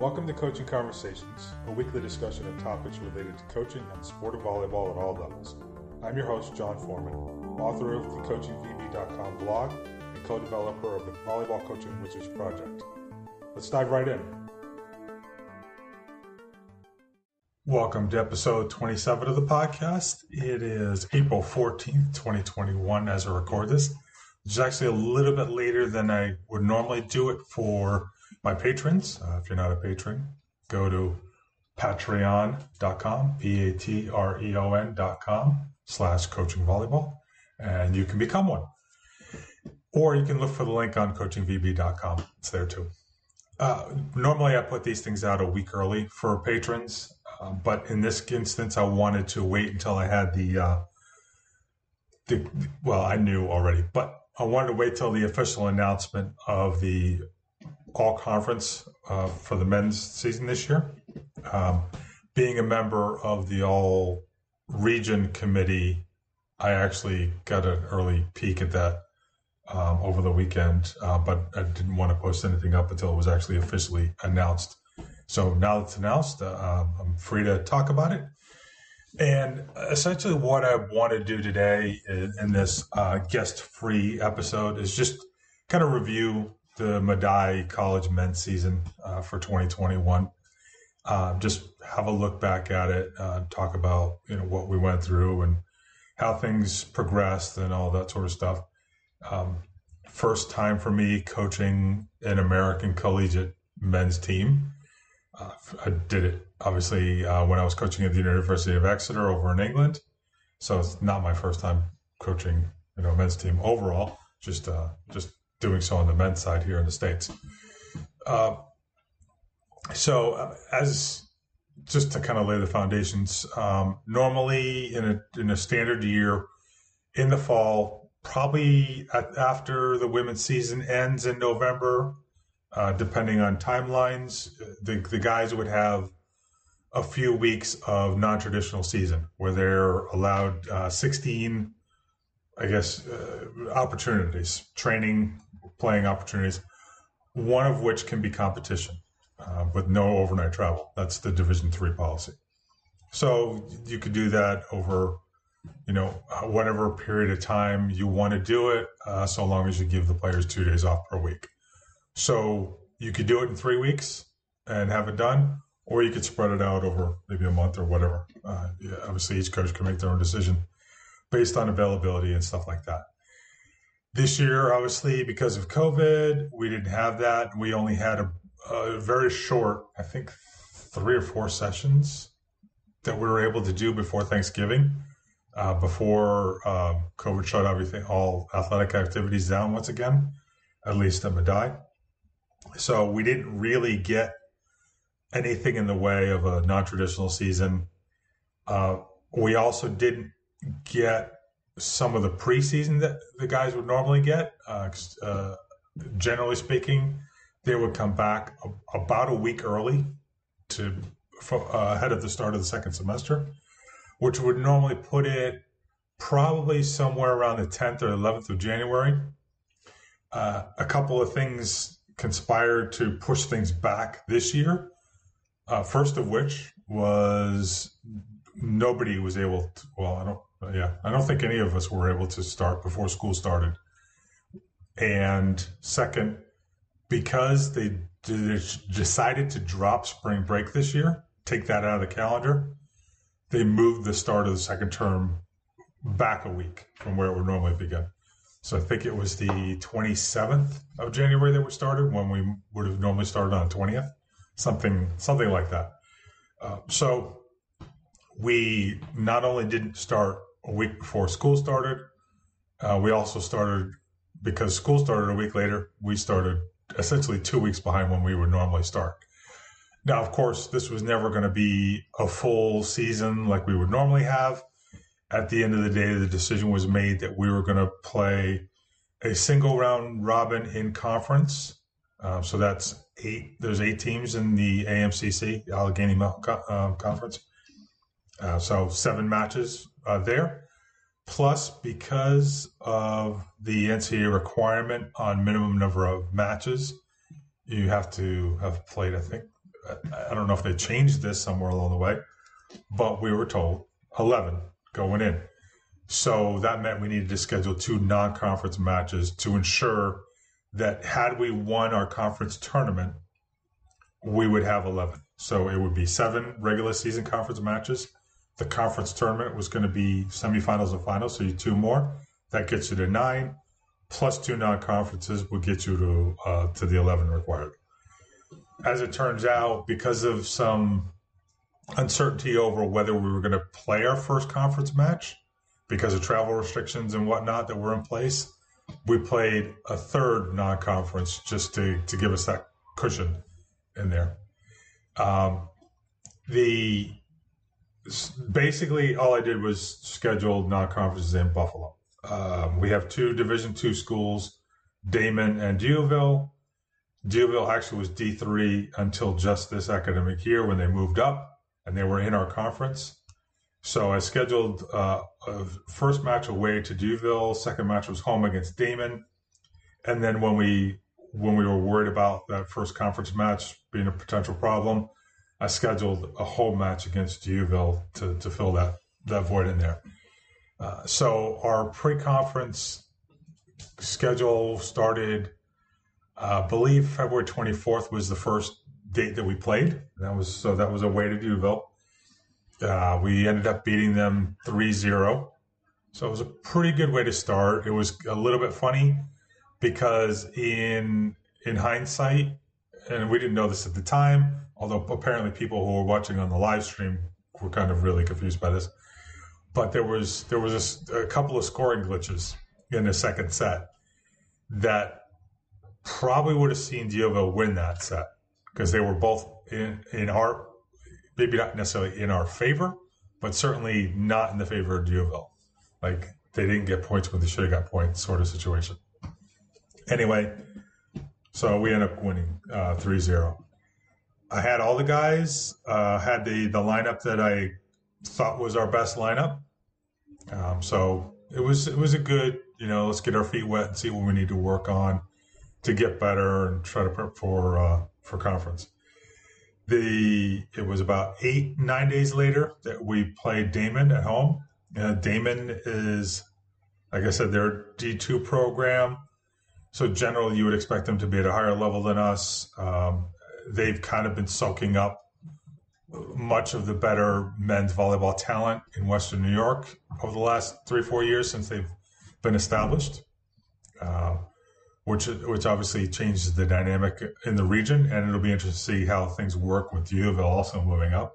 Welcome to Coaching Conversations, a weekly discussion of topics related to coaching and sport of volleyball at all levels. I'm your host, John Forman, author of the CoachingVB.com blog and co developer of the Volleyball Coaching Wizards project. Let's dive right in. Welcome to episode 27 of the podcast. It is April 14th, 2021, as I record this, It's actually a little bit later than I would normally do it for my patrons. Uh, if you're not a patron, go to patreon.com, P-A-T-R-E-O-N.com slash coaching volleyball, and you can become one. Or you can look for the link on coachingvb.com. It's there too. Uh, normally, I put these things out a week early for patrons, uh, but in this instance, I wanted to wait until I had the, uh, the well, I knew already, but I wanted to wait till the official announcement of the all conference uh, for the men's season this year. Um, being a member of the all region committee, I actually got an early peek at that um, over the weekend, uh, but I didn't want to post anything up until it was actually officially announced. So now it's announced, uh, I'm free to talk about it. And essentially, what I want to do today in, in this uh, guest free episode is just kind of review the Medaille College men's season uh, for 2021. Uh, just have a look back at it, uh, talk about you know what we went through and how things progressed and all that sort of stuff. Um, first time for me coaching an American collegiate men's team. Uh, I did it obviously uh, when I was coaching at the University of Exeter over in England, so it's not my first time coaching you know men's team overall. Just uh, just doing so on the men's side here in the states. Uh, so, as just to kind of lay the foundations, um, normally in a in a standard year, in the fall, probably at, after the women's season ends in November, uh, depending on timelines, the the guys would have a few weeks of non-traditional season where they're allowed uh, 16 i guess uh, opportunities training playing opportunities, one of which can be competition uh, with no overnight travel. That's the Division three policy. So you could do that over, you know, whatever period of time you want to do it, uh, so long as you give the players two days off per week. So you could do it in three weeks and have it done, or you could spread it out over maybe a month or whatever. Uh, yeah, obviously, each coach can make their own decision based on availability and stuff like that. This year, obviously, because of COVID, we didn't have that. We only had a, a very short, I think, three or four sessions that we were able to do before Thanksgiving, uh, before um, COVID shut everything, all athletic activities down once again, at least at Medaille. So we didn't really get anything in the way of a non-traditional season. Uh, we also didn't get some of the preseason that the guys would normally get. Uh, uh, generally speaking, they would come back a, about a week early to for, uh, ahead of the start of the second semester, which would normally put it probably somewhere around the 10th or 11th of January. Uh, a couple of things conspired to push things back this year. Uh, first of which was nobody was able to, well, I don't yeah, I don't think any of us were able to start before school started. And second, because they decided to drop spring break this year, take that out of the calendar, they moved the start of the second term back a week from where it would normally begin. So I think it was the 27th of January that we started when we would have normally started on the 20th, something something like that. Uh, so we not only didn't start a week before school started. Uh, we also started because school started a week later. We started essentially two weeks behind when we would normally start. Now, of course, this was never going to be a full season like we would normally have. At the end of the day, the decision was made that we were going to play a single round robin in conference. Uh, so that's eight. There's eight teams in the AMCC, Allegheny Mountain uh, Conference. Uh, so seven matches uh, there. Plus, because of the NCAA requirement on minimum number of matches, you have to have played, I think, I don't know if they changed this somewhere along the way, but we were told 11 going in. So that meant we needed to schedule two non conference matches to ensure that had we won our conference tournament, we would have 11. So it would be seven regular season conference matches. The conference tournament was going to be semifinals and finals, so you two more. That gets you to nine, plus two non conferences would get you to uh, to the 11 required. As it turns out, because of some uncertainty over whether we were going to play our first conference match, because of travel restrictions and whatnot that were in place, we played a third non-conference just to to give us that cushion in there. Um, the basically all I did was schedule non-conferences in Buffalo. Um, we have two Division two schools, Daemen and D'Youville. D'Youville actually was D three until just this academic year when they moved up and they were in our conference. So I scheduled uh, a first match away to D'Youville. Second match was home against Daemen, And then when we when we were worried about that first conference match being a potential problem, I scheduled a home match against D'Youville to, to fill that that void in there. Uh, so our pre-conference schedule started. Uh, I believe February 24th was the first date that we played. That was so that was away to D'Youville. Uh, we ended up beating them 3 0. So it was a pretty good way to start. It was a little bit funny because in in hindsight, and we didn't know this at the time, although apparently people who were watching on the live stream were kind of really confused by this. But there was there was a, a couple of scoring glitches in the second set that probably would have seen D'Youville win that set because they were both in in our maybe not necessarily in our favor, but certainly not in the favor of D'Youville. Like they didn't get points when they should have got points, sort of situation. Anyway, so we end up winning uh, 3-0. I had all the guys, uh, had the, the lineup that I thought was our best lineup. Um, so it was it was a good, you know, let's get our feet wet and see what we need to work on to get better and try to prep for uh, for conference the it was about eight nine days later that we played Daemen at home. Uh, Daemen is, like I said, their D two program. So generally, you would expect them to be at a higher level than us. Um, they've kind of been soaking up much of the better men's volleyball talent in Western New York over the last three four years since they've been established. Uh, which which obviously changes the dynamic in the region, and it'll be interesting to see how things work with U of L also moving up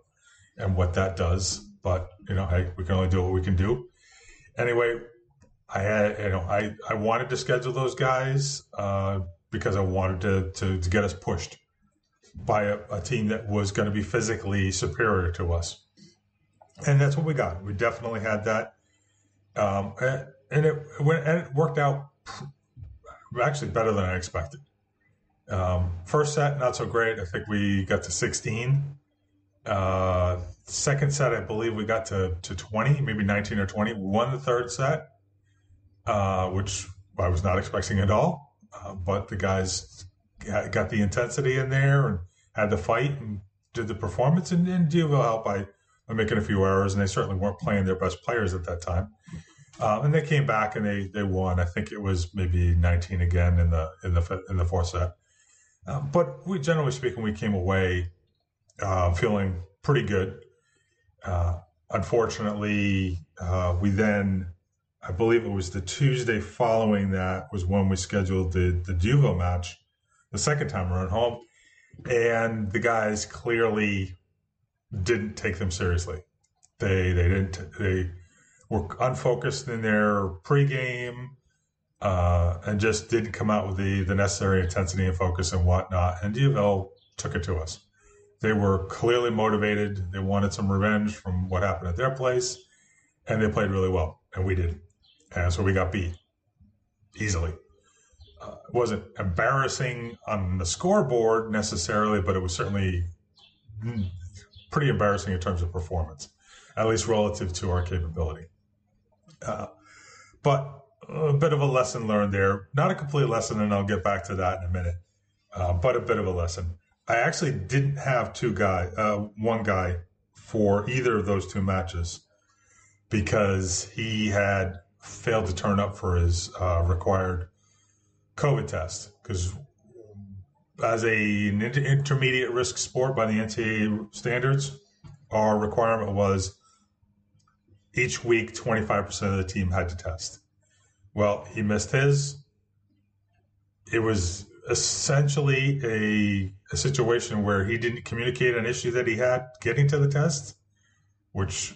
and what that does. But you know, hey, we can only do what we can do. Anyway, I had you know I I wanted to schedule those guys uh, because I wanted to, to, to get us pushed by a, a team that was going to be physically superior to us, and that's what we got. We definitely had that, um, and, and it and it worked out actually better than I expected. Um, first set, not so great. I think we got to 16. Uh, second set, I believe we got to, to 20, maybe 19 or 20. We won the third set, uh, which I was not expecting at all. Uh, but the guys got the intensity in there and had the fight and did the performance. And, and D'Youville helped by, by making a few errors, and they certainly weren't playing their best players at that time. Um, and they came back and they they won. I think it was maybe 19 again in the in the in the fourth set. Um, but we generally speaking, we came away uh, feeling pretty good. Uh, unfortunately, uh, we then, I believe it was the Tuesday following that was when we scheduled the the D'Youville match, the second time around home, and the guys clearly didn't take them seriously. They they didn't they were unfocused in their pregame uh, and just didn't come out with the, the necessary intensity and focus and whatnot. And D'Youville took it to us. They were clearly motivated. They wanted some revenge from what happened at their place, and they played really well, and we did. And so we got beat easily. Uh, it wasn't embarrassing on the scoreboard necessarily, but it was certainly pretty embarrassing in terms of performance, at least relative to our capability. Uh, but a bit of a lesson learned there. Not a complete lesson, and I'll get back to that in a minute. Uh, but a bit of a lesson. I actually didn't have two guy, uh, one guy for either of those two matches because he had failed to turn up for his uh, required COVID test. Because as a, an intermediate risk sport by the NCAA standards, our requirement was each week 25% of the team had to test. Well, he missed his. It was essentially a, a situation where he didn't communicate an issue that he had getting to the test, which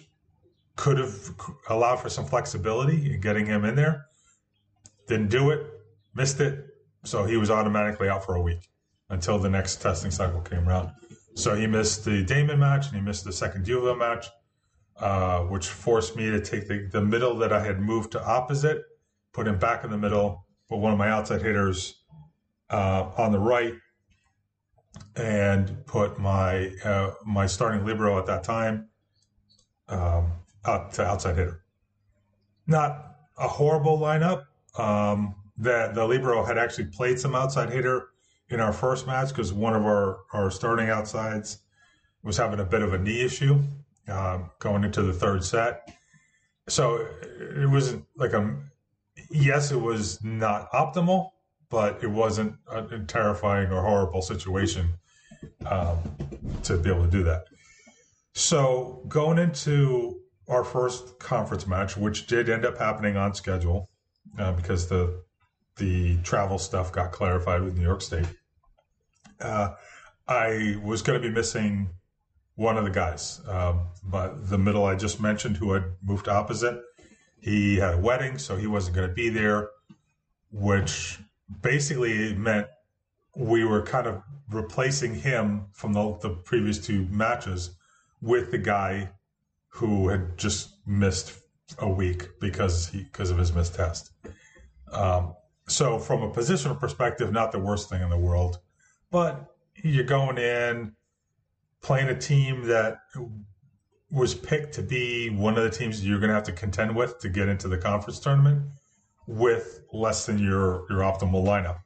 could have allowed for some flexibility in getting him in there. Didn't do it, missed it, so he was automatically out for a week until the next testing cycle came around. So he missed the Daemen match and he missed the second D'Youville match, uh, which forced me to take the, the middle that I had moved to opposite, put him back in the middle, put one of my outside hitters uh, on the right, and put my uh, my starting libero at that time um, out to outside hitter. Not a horrible lineup. Um, that the libero had actually played some outside hitter in our first match because one of our, our starting outsides was having a bit of a knee issue um, going into the third set. So it wasn't like a yes, it was not optimal, but it wasn't a terrifying or horrible situation um, to be able to do that. So going into our first conference match, which did end up happening on schedule uh, because the the travel stuff got clarified with New York State. Uh, I was going to be missing one of the guys, um, but the middle I just mentioned, who had moved opposite, he had a wedding, so he wasn't going to be there, which basically meant we were kind of replacing him from the, the previous two matches with the guy who had just missed a week because he because of his missed test. Um, so from a positional perspective, not the worst thing in the world, but you're going in playing a team that was picked to be one of the teams you're going to have to contend with to get into the conference tournament with less than your your optimal lineup.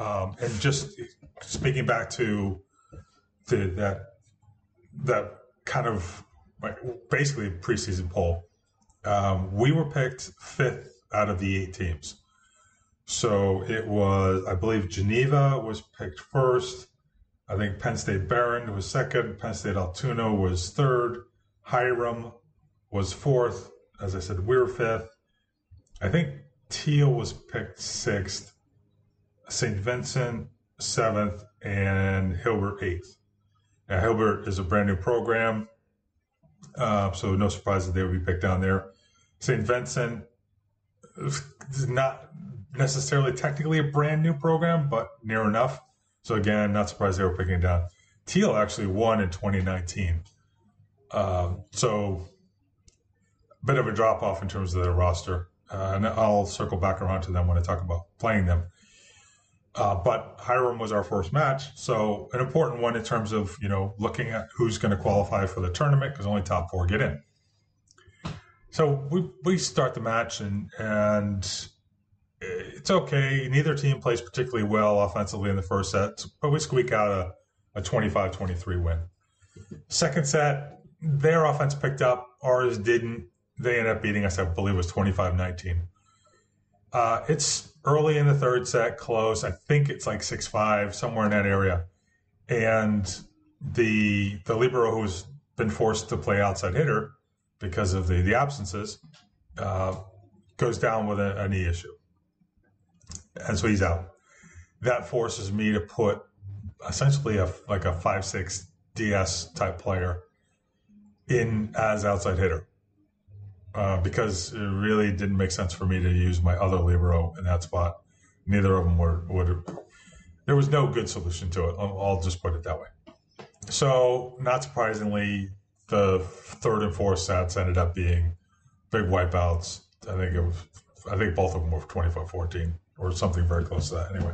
Um, and just speaking back to the, that that kind of basically preseason poll, um, we were picked fifth out of the eight teams. So it was, I believe, Geneva was picked first. I think Penn State Behrend was second. Penn State Altoona was third. Hiram was fourth. As I said, we were fifth. I think Thiel was picked sixth. St. Vincent seventh, and Hilbert eighth. Now, Hilbert is a brand new program, uh, so no surprise that they would be picked down there. St. Vincent is not necessarily technically a brand new program, but near enough. So again, not surprised they were picking it down. Thiel actually won in 2019. Um, so a bit of a drop off in terms of their roster. Uh, and I'll circle back around to them when I talk about playing them. Uh, but Hiram was our first match, so an important one in terms of you know looking at who's going to qualify for the tournament because only top four get in. So we we start the match and and it's okay. Neither team plays particularly well offensively in the first set, but we squeak out a, a 25-23 win. Second set, their offense picked up, ours didn't. They ended up beating us, I believe it was 25-19. Uh, it's early in the third set, close. I think it's like 6-5, somewhere in that area. And the the libero who's been forced to play outside hitter because of the, the absences uh, goes down with a, a knee issue and so he's out. That forces me to put essentially a like a five six DS type player in as outside hitter uh, because it really didn't make sense for me to use my other libero in that spot. Neither of them were would. There was no good solution to it. I'll, I'll just put it that way. So, not surprisingly, the third and fourth sets ended up being big wipeouts. I think it was. I think both of them were 25-14 or something very close to that anyway.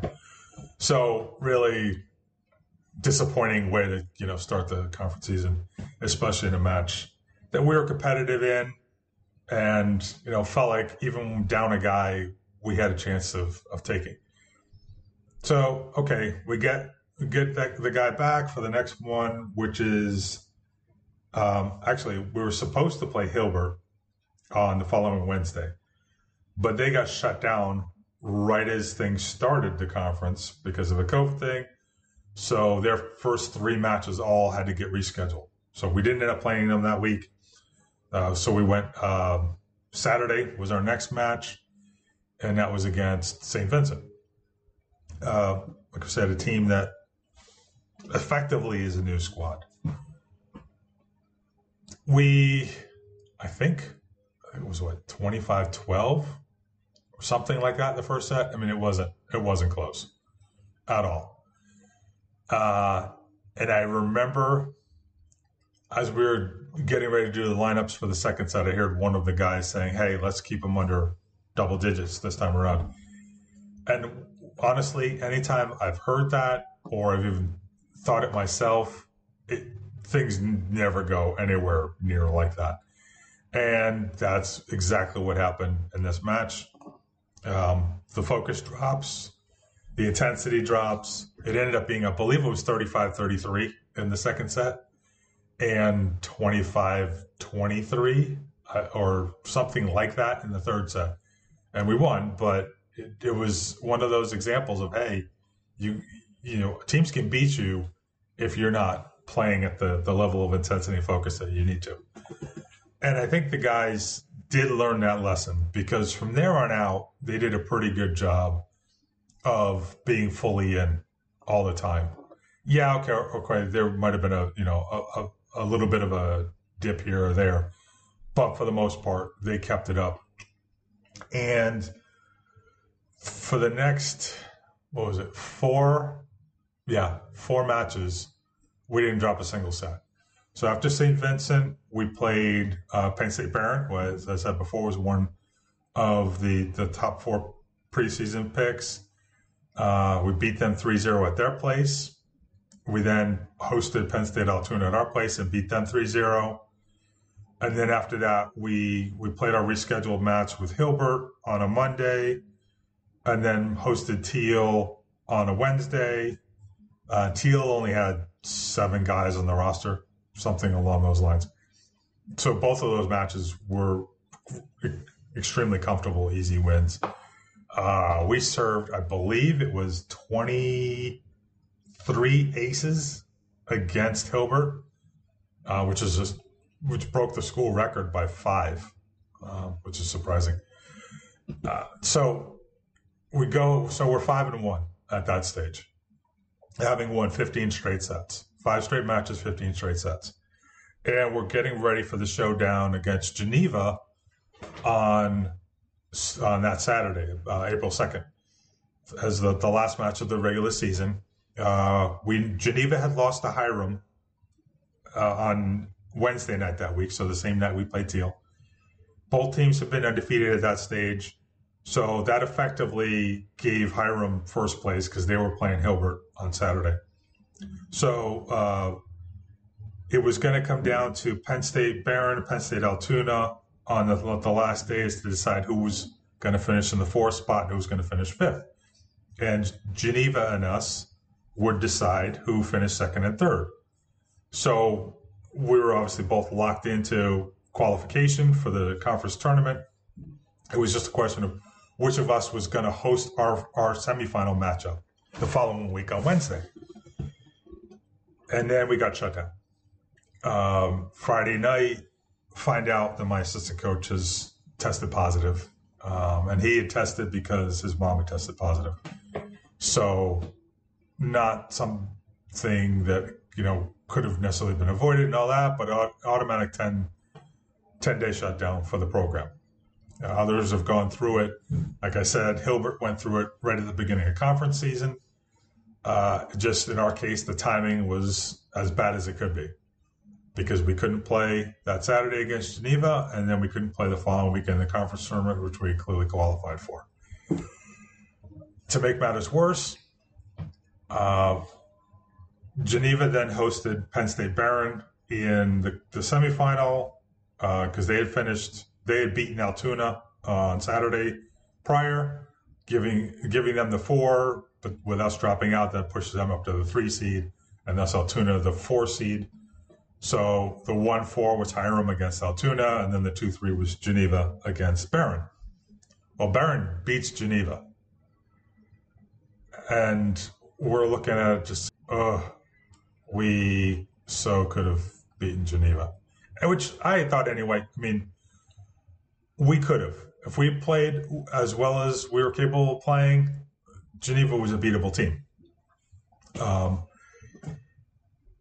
So really disappointing way to you know start the conference season, especially in a match that we were competitive in, and you know felt like even down a guy we had a chance of of taking. So okay, we get get that, the guy back for the next one, which is um, actually we were supposed to play Hilbert on the following Wednesday, but they got shut down right as things started the conference because of a COVID thing. So their first three matches all had to get rescheduled. So we didn't end up playing them that week. Uh, so we went um, Saturday was our next match, and that was against St. Vincent. Uh, like I said, a team that effectively is a new squad. We, I think it was what 25 12 or something like that the first set. I mean, it wasn't, it wasn't close at all. Uh, and I remember as we were getting ready to do the lineups for the second set, I heard one of the guys saying, Hey, let's keep them under double digits this time around. And honestly, anytime I've heard that or I've even thought it myself, it, things never go anywhere near like that. And that's exactly what happened in this match. Um, the focus drops, the intensity drops. It ended up being, I believe it was 35 33 in the second set and 25 23 uh, or something like that in the third set. And we won, but it, it was one of those examples of, hey, you, you know, teams can beat you if you're not playing at the, the level of intensity and focus that you need to. And I think the guys did learn that lesson because from there on out, they did a pretty good job of being fully in all the time. Yeah, okay, okay. There might have been a you know a, a, little bit of a dip here or there, but for the most part, they kept it up. And for the next, what was it, four? Yeah, four matches, we didn't drop a single set. So after St. Vincent, we played uh, Penn State Behrend, who, as I said before, was one of the, the top four preseason picks. Uh, we beat them 3 0 at their place. We then hosted Penn State Altoona at our place and beat them 3 0. And then after that, we, we played our rescheduled match with Hilbert on a Monday and then hosted Thiel on a Wednesday. Uh, Thiel only had seven guys on the roster something along those lines. So both of those matches were extremely comfortable, easy wins. Uh, we served, I believe it was 23 aces against Hilbert, uh, which is just, which broke the school record by five, uh, which is surprising. Uh, so we go, so we're five and one at that stage, having won 15 straight sets five straight matches, 15 straight sets. And we're getting ready for the showdown against Geneva on on that Saturday, uh, April 2nd, as the, the last match of the regular season. Uh, we Geneva had lost to Hiram uh, on Wednesday night that week, so the same night we played Thiel. Both teams have been undefeated at that stage, so that effectively gave Hiram first place because they were playing Hilbert on Saturday. So uh, it was going to come down to Penn State Behrend, Penn State Altoona on the, the last days to decide who was going to finish in the fourth spot and who was going to finish fifth. And Geneva and us would decide who finished second and third. So we were obviously both locked into qualification for the conference tournament. It was just a question of which of us was going to host our, our semifinal matchup the following week on Wednesday and then we got shut down. Um, Friday night, find out that my assistant coach has tested positive. Um, and he had tested because his mom had tested positive. So, not something that, you know, could have necessarily been avoided and all that, but automatic 10, 10 day shutdown for the program. Uh, others have gone through it. Like I said, Hilbert went through it right at the beginning of conference season. Uh, just in our case, the timing was as bad as it could be because we couldn't play that Saturday against Geneva, and then we couldn't play the following weekend in the conference tournament, which we clearly qualified for. To make matters worse, uh, Geneva then hosted Penn State Behrend in the, the semifinal because uh, they had finished, they had beaten Altoona on Saturday prior, giving giving them the four but with us dropping out, that pushes them up to the three seed, and thus Altoona the four seed. So the one four was Hiram against Altoona, and then the two three was Geneva against Behrend. Well, Behrend beats Geneva, and we're looking at just, oh, we so could have beaten Geneva, which I thought anyway. I mean, we could have if we played as well as we were capable of playing. Geneva was a beatable team. Um,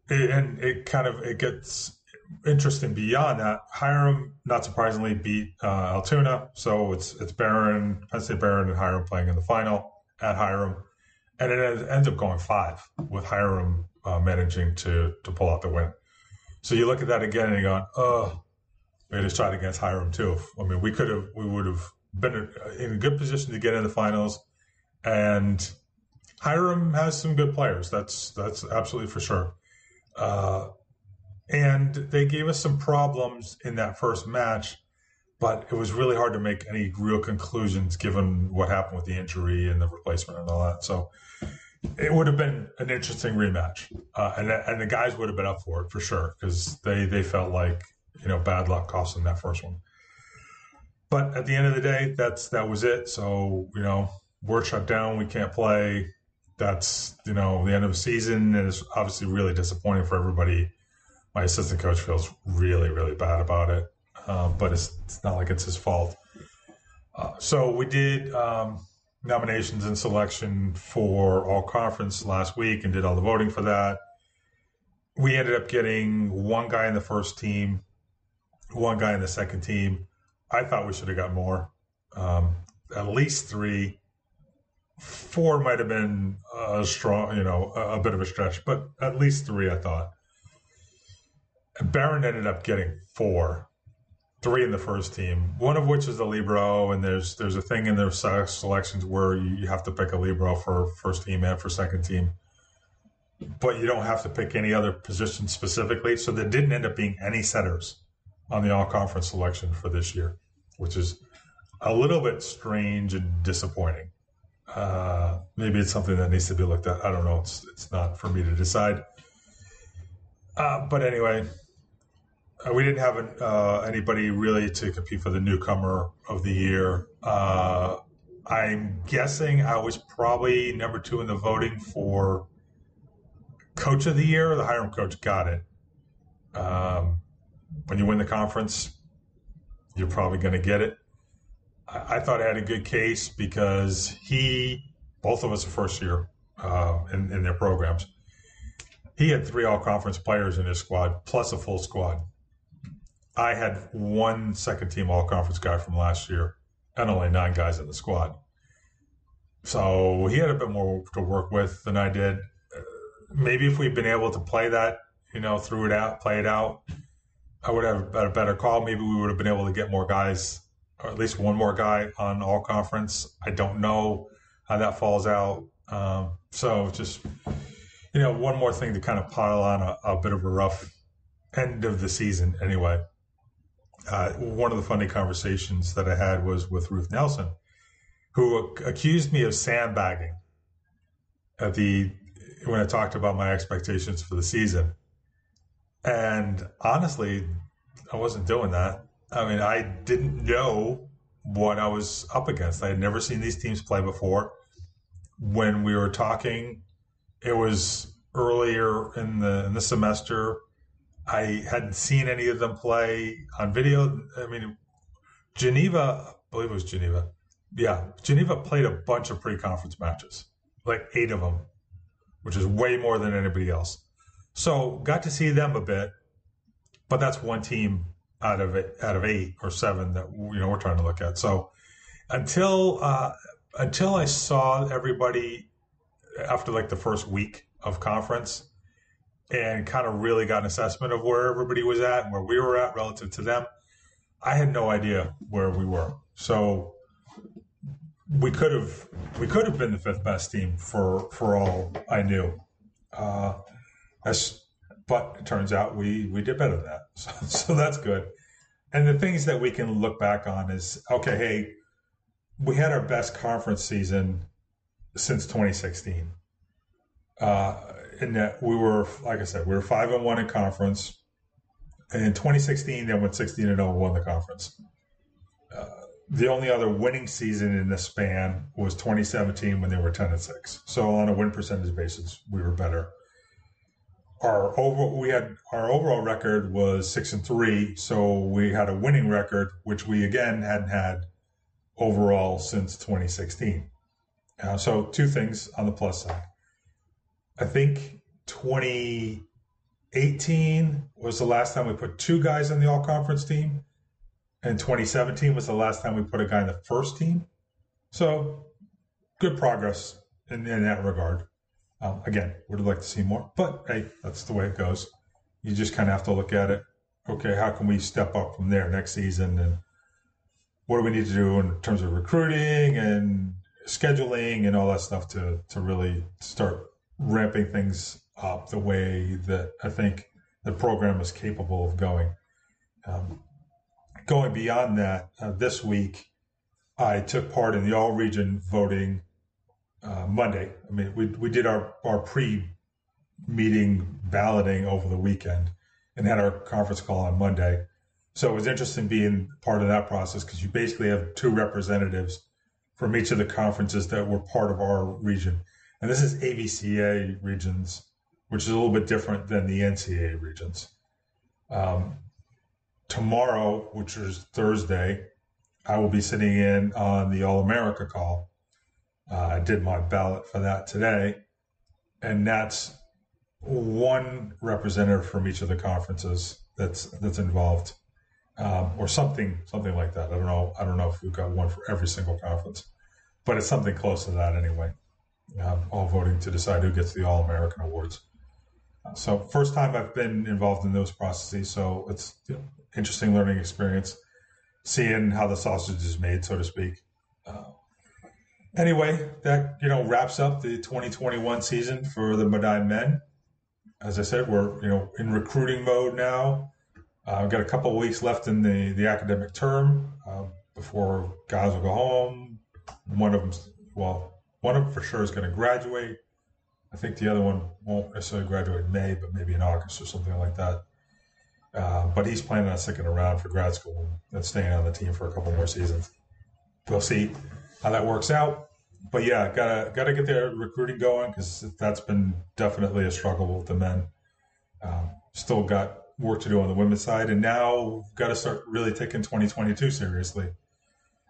and it kind of it gets interesting beyond that. Hiram, not surprisingly, beat uh, Altoona, so it's it's Behrend, Penn State Behrend, and Hiram playing in the final at Hiram, and it ends up going five with Hiram uh, managing to to pull out the win. So you look at that again and you go, oh, we just tried against Hiram too. I mean, we could have, we would have been in a good position to get in the finals, and Hiram has some good players. That's that's absolutely for sure. Uh, and they gave us some problems in that first match, but it was really hard to make any real conclusions given what happened with the injury and the replacement and all that. So it would have been an interesting rematch, uh, and and the guys would have been up for it for sure because they they felt like you know bad luck cost them that first one. But at the end of the day, that's that was it. So you know we're shut down. We can't play. That's you know the end of the season, and it's obviously really disappointing for everybody. My assistant coach feels really really bad about it, uh, but it's, it's, not like it's his fault. Uh, so we did. Um, nominations and selection for all conference last week and did all the voting for that. We ended up getting one guy in the first team, one guy in the second team. I thought we should have got more, um, at least three. Four might have been a strong, you know, a, a bit of a stretch, but at least three, I thought. Behrend ended up getting four three in the first team, one of which is the libero, and there's there's a thing in their selections where you have to pick a libero for first team and for second team, but you don't have to pick any other position specifically. So there didn't end up being any setters on the all conference selection for this year, which is a little bit strange and disappointing. Uh, maybe it's something that needs to be looked at. I don't know. It's it's not for me to decide. Uh, but anyway, we didn't have an, uh, anybody really to compete for the newcomer of the year. Uh, I'm guessing I was probably number two in the voting for coach of the year. The Hiram coach got it. Um, when you win the conference, you're probably going to get it. I, I, thought I had a good case because he, both of us, are first year uh, in, in their programs. He had three all conference players in his squad, plus a full squad. I had one second team all conference guy from last year and only nine guys in the squad. So he had a bit more to work with than I did. Maybe if we'd been able to play that, you know, through it out, play it out, I would have had a better call. Maybe we would have been able to get more guys, or at least one more guy on all conference. I don't know how that falls out. Um, so just, you know, one more thing to kind of pile on a, a bit of a rough end of the season anyway uh, one of the funny conversations that I had was with Ruth Nelson, who accused me of sandbagging at the when I talked about my expectations for the season. And honestly, I wasn't doing that. I mean, I didn't know what I was up against. I had never seen these teams play before. When we were talking, it was earlier in the in the semester I hadn't seen any of them play on video. I mean, Geneva, I believe it was Geneva. Yeah, Geneva played a bunch of pre-conference matches, like eight of them, which is way more than anybody else. So got to see them a bit, but that's one team out of out of eight or seven that you know we're trying to look at. So until uh, until I saw everybody after like the first week of conference, and kind of really got an assessment of where everybody was at and where we were at relative to them. I had no idea where we were. So we could have we could have been the fifth best team for for all I knew. Uh, but it turns out we we did better than that. So, so that's good. And the things that we can look back on is okay. Hey, we had our best conference season since 2016. Uh, in that we were, like I said, we were five and one in conference. And in 2016, they went 16 and 0 and won the conference. Uh, the only other winning season in this span was 2017 when they were 10 and 6. So on a win percentage basis, we were better. Our over we had our overall record was six and three, so we had a winning record, which we again hadn't had overall since 2016. Uh, so two things on the plus side. I think 2018 was the last time we put two guys on the all conference team, and 2017 was the last time we put a guy in the first team. So good progress in, in that regard. Um, again, would like to see more, but hey, that's the way it goes. You just kind of have to look at it. Okay, how can we step up from there next season, and what do we need to do in terms of recruiting and scheduling and all that stuff to to really start ramping things up the way that I think the program is capable of going. Um, going beyond that, uh, this week I took part in the all region voting uh, Monday. I mean, we, we did our, our pre meeting balloting over the weekend and had our conference call on Monday. So it was interesting being part of that process because you basically have two representatives from each of the conferences that were part of our region. And this is AVCA regions, which is a little bit different than the NCAA regions. Um, tomorrow, which is Thursday, I will be sitting in on the All America call. Uh, I did my ballot for that today, and that's one representative from each of the conferences that's that's involved, um, or something something like that. I don't know. I don't know if we've got one for every single conference, but it's something close to that anyway. Um, all voting to decide who gets the All American awards. So first time I've been involved in those processes, so it's interesting learning experience, seeing how the sausage is made, so to speak. Uh, anyway, that you know wraps up the 2021 season for the Medaille men. As I said, we're you know in recruiting mode now. Uh, I've got a couple weeks left in the the academic term uh, before guys will go home. One of them, well, one of them for sure is going to graduate. I think the other one won't necessarily graduate in May, but maybe in August or something like that. Uh, but he's planning on sticking around for grad school and staying on the team for a couple more seasons. We'll see how that works out. But yeah, gotta gotta get their recruiting going because that's been definitely a struggle with the men. Um, still got work to do on the women's side, and now got to start really taking 2022 seriously,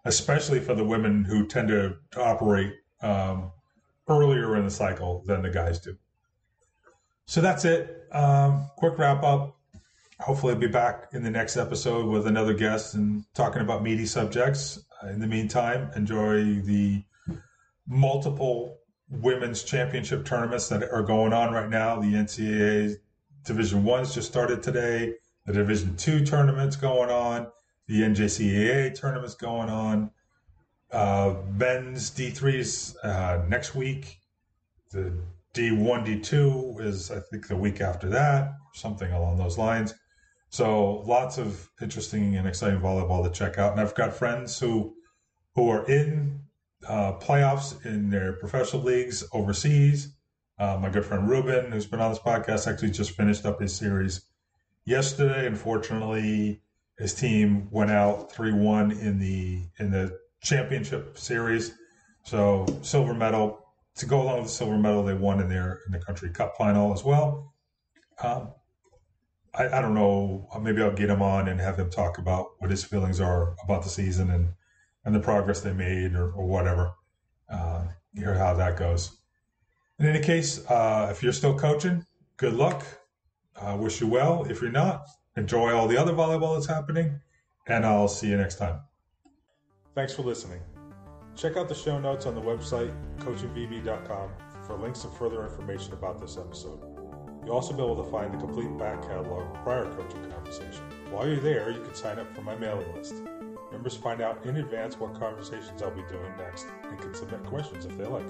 especially for the women who tend to, to operate um, earlier in the cycle than the guys do. So that's it. Um, quick wrap up. Hopefully, I'll be back in the next episode with another guest and talking about meaty subjects. Uh, in the meantime, enjoy the multiple women's championship tournaments that are going on right now. The NCAA Division One's just started today. The Division Two tournaments going on. The NJCAA tournaments going on. Uh, men's D3s uh, next week. The D1, D2 is, I think, the week after that, something along those lines. So lots of interesting and exciting volleyball to check out. And I've got friends who who are in uh, playoffs in their professional leagues overseas. Uh, my good friend Ruben, who's been on this podcast, actually just finished up his series yesterday. Unfortunately, his team went out three one in the in the championship series. So silver medal. To go along with the silver medal, they won in their in the country cup final as well. Um, I, I, don't know. Maybe I'll get him on and have him talk about what his feelings are about the season and and the progress they made or, or whatever. Uh, hear how that goes. In any case, uh, if you're still coaching, good luck. I wish you well. If you're not, enjoy all the other volleyball that's happening, and I'll see you next time. Thanks for listening. Check out the show notes on the website, coachingvb.com, for links and further information about this episode. You'll also be able to find the complete back catalog of prior coaching conversation. While you're there, you can sign up for my mailing list. Members find out in advance what conversations I'll be doing next and can submit questions if they like.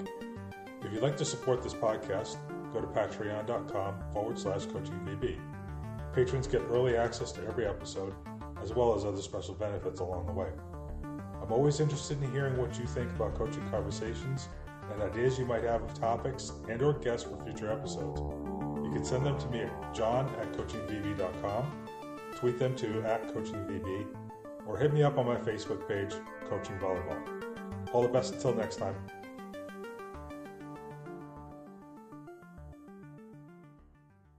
If you'd like to support this podcast, go to patreon.com forward slash coachingvb. Patrons get early access to every episode, as well as other special benefits along the way. I'm always interested in hearing what you think about coaching conversations and ideas you might have of topics and or guests for future episodes. You can send them to me at john at coachingvb.com, tweet them to at coachingvb, or hit me up on my Facebook page, Coaching Volleyball. All the best until next time.